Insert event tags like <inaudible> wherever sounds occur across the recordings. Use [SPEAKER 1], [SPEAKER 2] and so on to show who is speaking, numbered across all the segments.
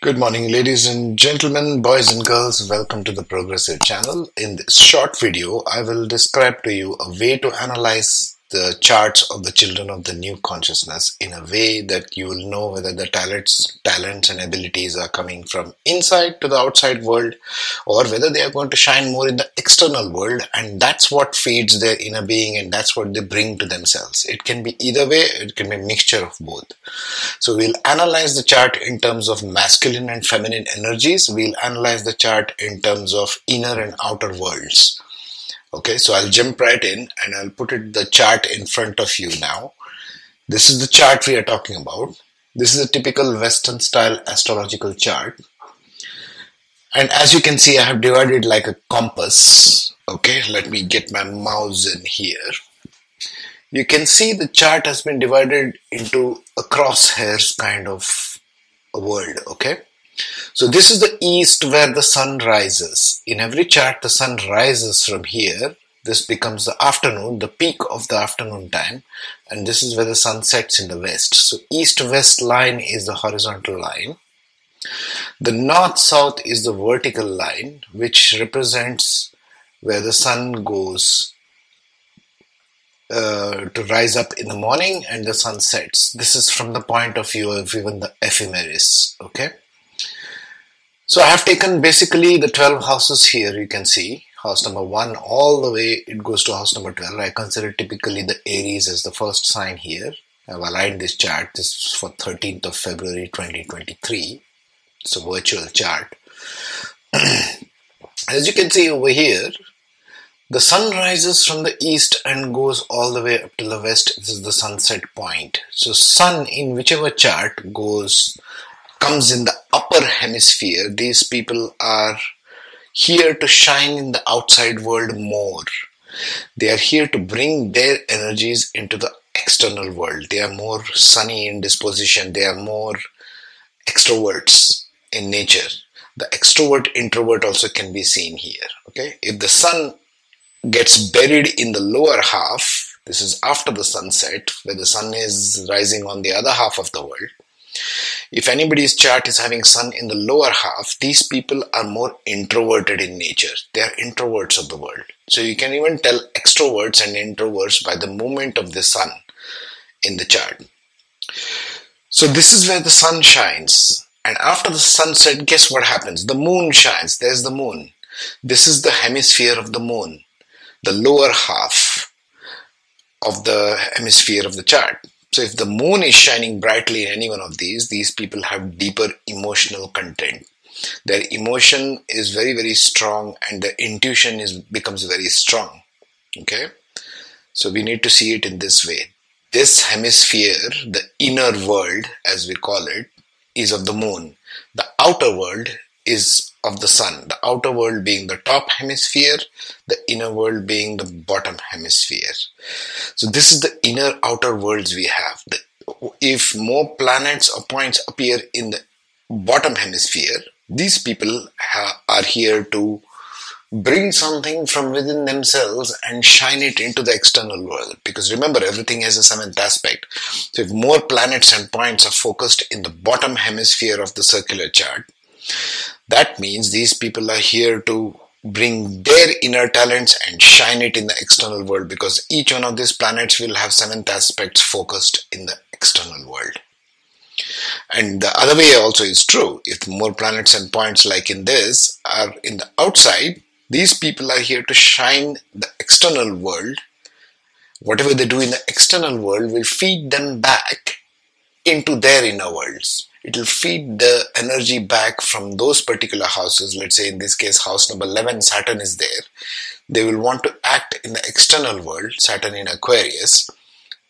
[SPEAKER 1] Good morning, ladies and gentlemen, boys and girls. Welcome to the Progressive channel. In this short video, I will describe to you a way to analyze the charts of the children of the new consciousness in a way that you will know whether the talents talents and abilities are coming from inside to the outside world or whether they are going to shine more in the external world. And that's what feeds their inner being and that's what they bring to themselves. It can be either way it can be a mixture of both. So we'll analyze the chart in terms of masculine and feminine energies. We'll analyze the chart in terms of inner and outer worlds Okay, so I'll jump right in and I'll put it the chart in front of you now. This is the chart we are talking about. This is a typical Western style astrological chart. And as you can see, I have divided like a compass. Okay, let me get my mouse in here. You can see the chart has been divided into a crosshairs kind of a world. Okay, so this is the east where the sun rises. In every chart, the sun rises from here. This becomes the afternoon, the peak of the afternoon time, and this is where the sun sets in the west. So east-west line is the horizontal line. The north-south is the vertical line, which represents where the sun goes uh, to rise up in the morning and the sun sets. This is from the point of view of even the ephemeris. Okay. So I have taken basically the 12 houses here you can see. House number 1 all the way it goes to house number 12 I consider typically the Aries as the first sign here. I've aligned this chart. This is for 13th of February 2023 it's a virtual chart. <clears throat> As you can see over here the sun rises from the east and goes all the way up to the west. This is the sunset point. So sun in whichever chart goes comes in the upper hemisphere, these people are here to shine in the outside world more. They are here to bring their energies into the external world. They are more sunny in disposition. They are more extroverts in nature. The extrovert introvert also can be seen here. Okay. If the sun gets buried in the lower half, this is after the sunset, where the sun is rising on the other half of the world if anybody's chart is having sun in the lower half, these people are more introverted in nature. They are introverts of the world. So you can even tell extroverts and introverts by the movement of the sun in the chart. So this is where the sun shines. And after the sunset, guess what happens? The moon shines. There's the moon. This is the hemisphere of the moon, the lower half of the hemisphere of the chart. So if the moon is shining brightly in any one of these, these people have deeper emotional content. Their emotion is very, very strong and the intuition is becomes very strong. Okay? So we need to see it in this way. This hemisphere, the inner world, as we call it, is of the moon. The outer world is of the sun, the outer world being the top hemisphere, the inner world being the bottom hemisphere. So this is the inner outer worlds we have. If more planets or points appear in the bottom hemisphere, these people ha- are here to bring something from within themselves and shine it into the external world. Because remember, everything has a seventh aspect. So if more planets and points are focused in the bottom hemisphere of the circular chart, that means these people are here to bring their inner talents and shine it in the external world because each one of these planets will have seventh aspects focused in the external world. And the other way also is true. If more planets and points like in this are in the outside, these people are here to shine the external world. Whatever they do in the external world will feed them back into their inner worlds it will feed the energy back from those particular houses. Let's say in this case, house number 11, Saturn is there. They will want to act in the external world, Saturn in Aquarius,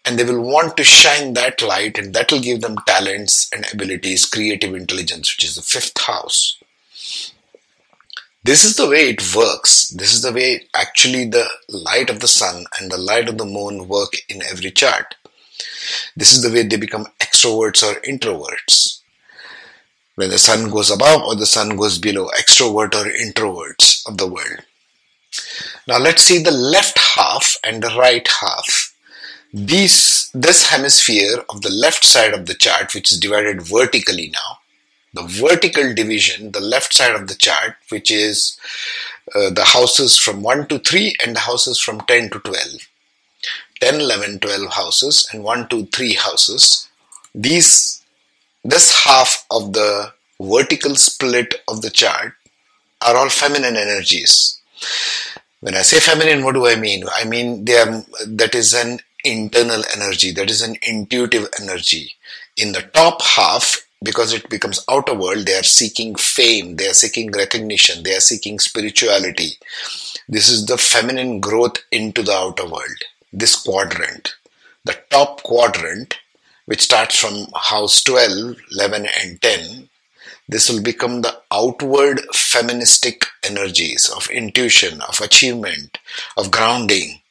[SPEAKER 1] and they will want to shine that light, and that will give them talents and abilities, creative intelligence, which is the fifth house. This is the way it works. This is the way actually the light of the sun and the light of the moon work in every chart. This is the way they become extroverts or introverts when the sun goes above or the sun goes below, extrovert or introverts of the world. Now let's see the left half and the right half. These, this hemisphere of the left side of the chart, which is divided vertically now, the vertical division, the left side of the chart, which is uh, the houses from 1 to 3 and the houses from 10 to 12. 10, 11, 12 houses and 1, 2, 3 houses. These, this half of the vertical split of the chart are all feminine energies. When I say feminine, what do I mean? I mean they are, that is an internal energy, that is an intuitive energy. In the top half, because it becomes outer world, they are seeking fame, they are seeking recognition, they are seeking spirituality. This is the feminine growth into the outer world. This quadrant, the top quadrant, which starts from house 12, 11, and 10, this will become the outward feministic energies of intuition, of achievement, of grounding.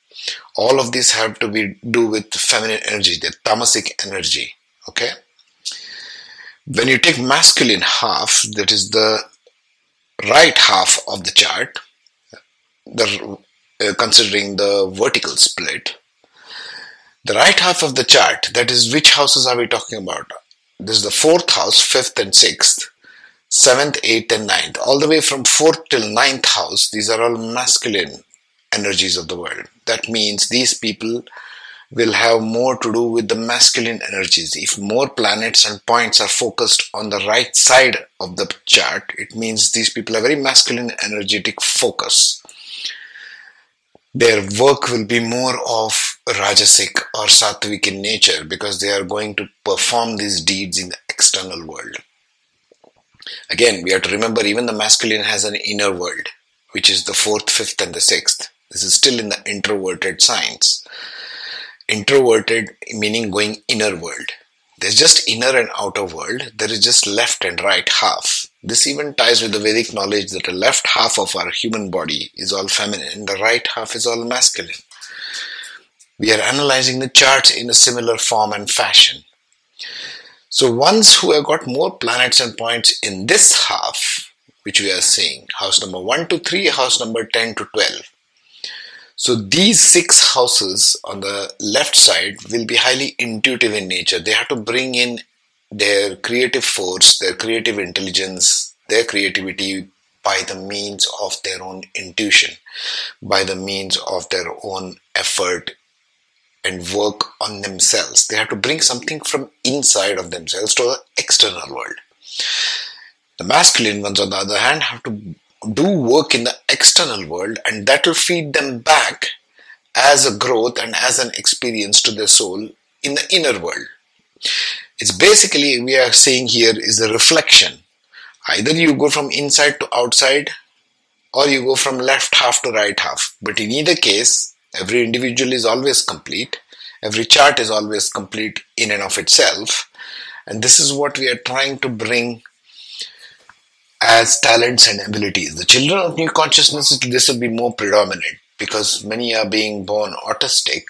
[SPEAKER 1] All of these have to be do with feminine energy, the tamasic energy. Okay. When you take masculine half, that is the right half of the chart, the uh, considering the vertical split, the right half of the chart, that is which houses are we talking about? This is the fourth house, fifth and sixth seventh, eighth, and ninth, all the way from fourth till ninth house, these are all masculine energies of the world. That means these people will have more to do with the masculine energies. If more planets and points are focused on the right side of the chart, it means these people are very masculine, energetic focus. Their work will be more of Rajasic or Sattvic in nature because they are going to perform these deeds in the external world. Again, we have to remember even the masculine has an inner world, which is the fourth, fifth, and the sixth. This is still in the introverted signs. Introverted meaning going inner world. There's just inner and outer world. There is just left and right half. This even ties with the Vedic knowledge that the left half of our human body is all feminine, the right half is all masculine. We are analyzing the charts in a similar form and fashion. So ones who have got more planets and points in this half, which we are seeing, house number 1 to 3, house number 10 to 12. So these six houses on the left side will be highly intuitive in nature. They have to bring in their creative force, their creative intelligence, their creativity by the means of their own intuition, by the means of their own effort, and work on themselves. They have to bring something from inside of themselves to the external world. The masculine ones, on the other hand, have to do work in the external world and that will feed them back as a growth and as an experience to their soul in the inner world. It's basically, we are saying here, is the reflection. Either you go from inside to outside or you go from left half to right half. But in either case, Every individual is always complete. Every chart is always complete in and of itself. And this is what we are trying to bring as talents and abilities. The children of new consciousness, this will be more predominant because many are being born autistic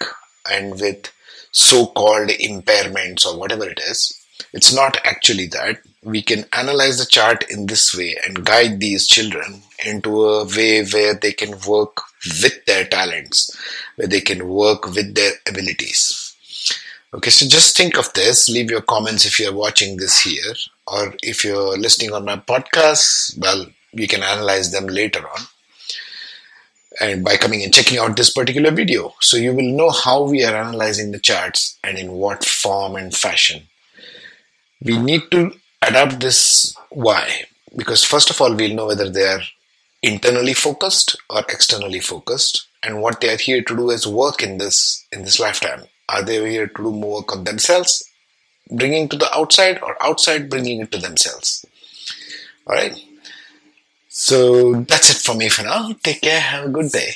[SPEAKER 1] and with so called impairments or whatever it is. It's not actually that. We can analyze the chart in this way and guide these children into a way where they can work with their talents, where they can work with their abilities. Okay, so just think of this. Leave your comments if you're watching this here, or if you're listening on my podcast, well, we can analyze them later on. And by coming and checking out this particular video, so you will know how we are analyzing the charts and in what form and fashion. We need to adapt this why because first of all we'll know whether they are internally focused or externally focused and what they are here to do is work in this in this lifetime. Are they here to do more work on themselves bringing to the outside or outside bringing it to themselves? All right. So that's it for me for now. Take care. Have a good day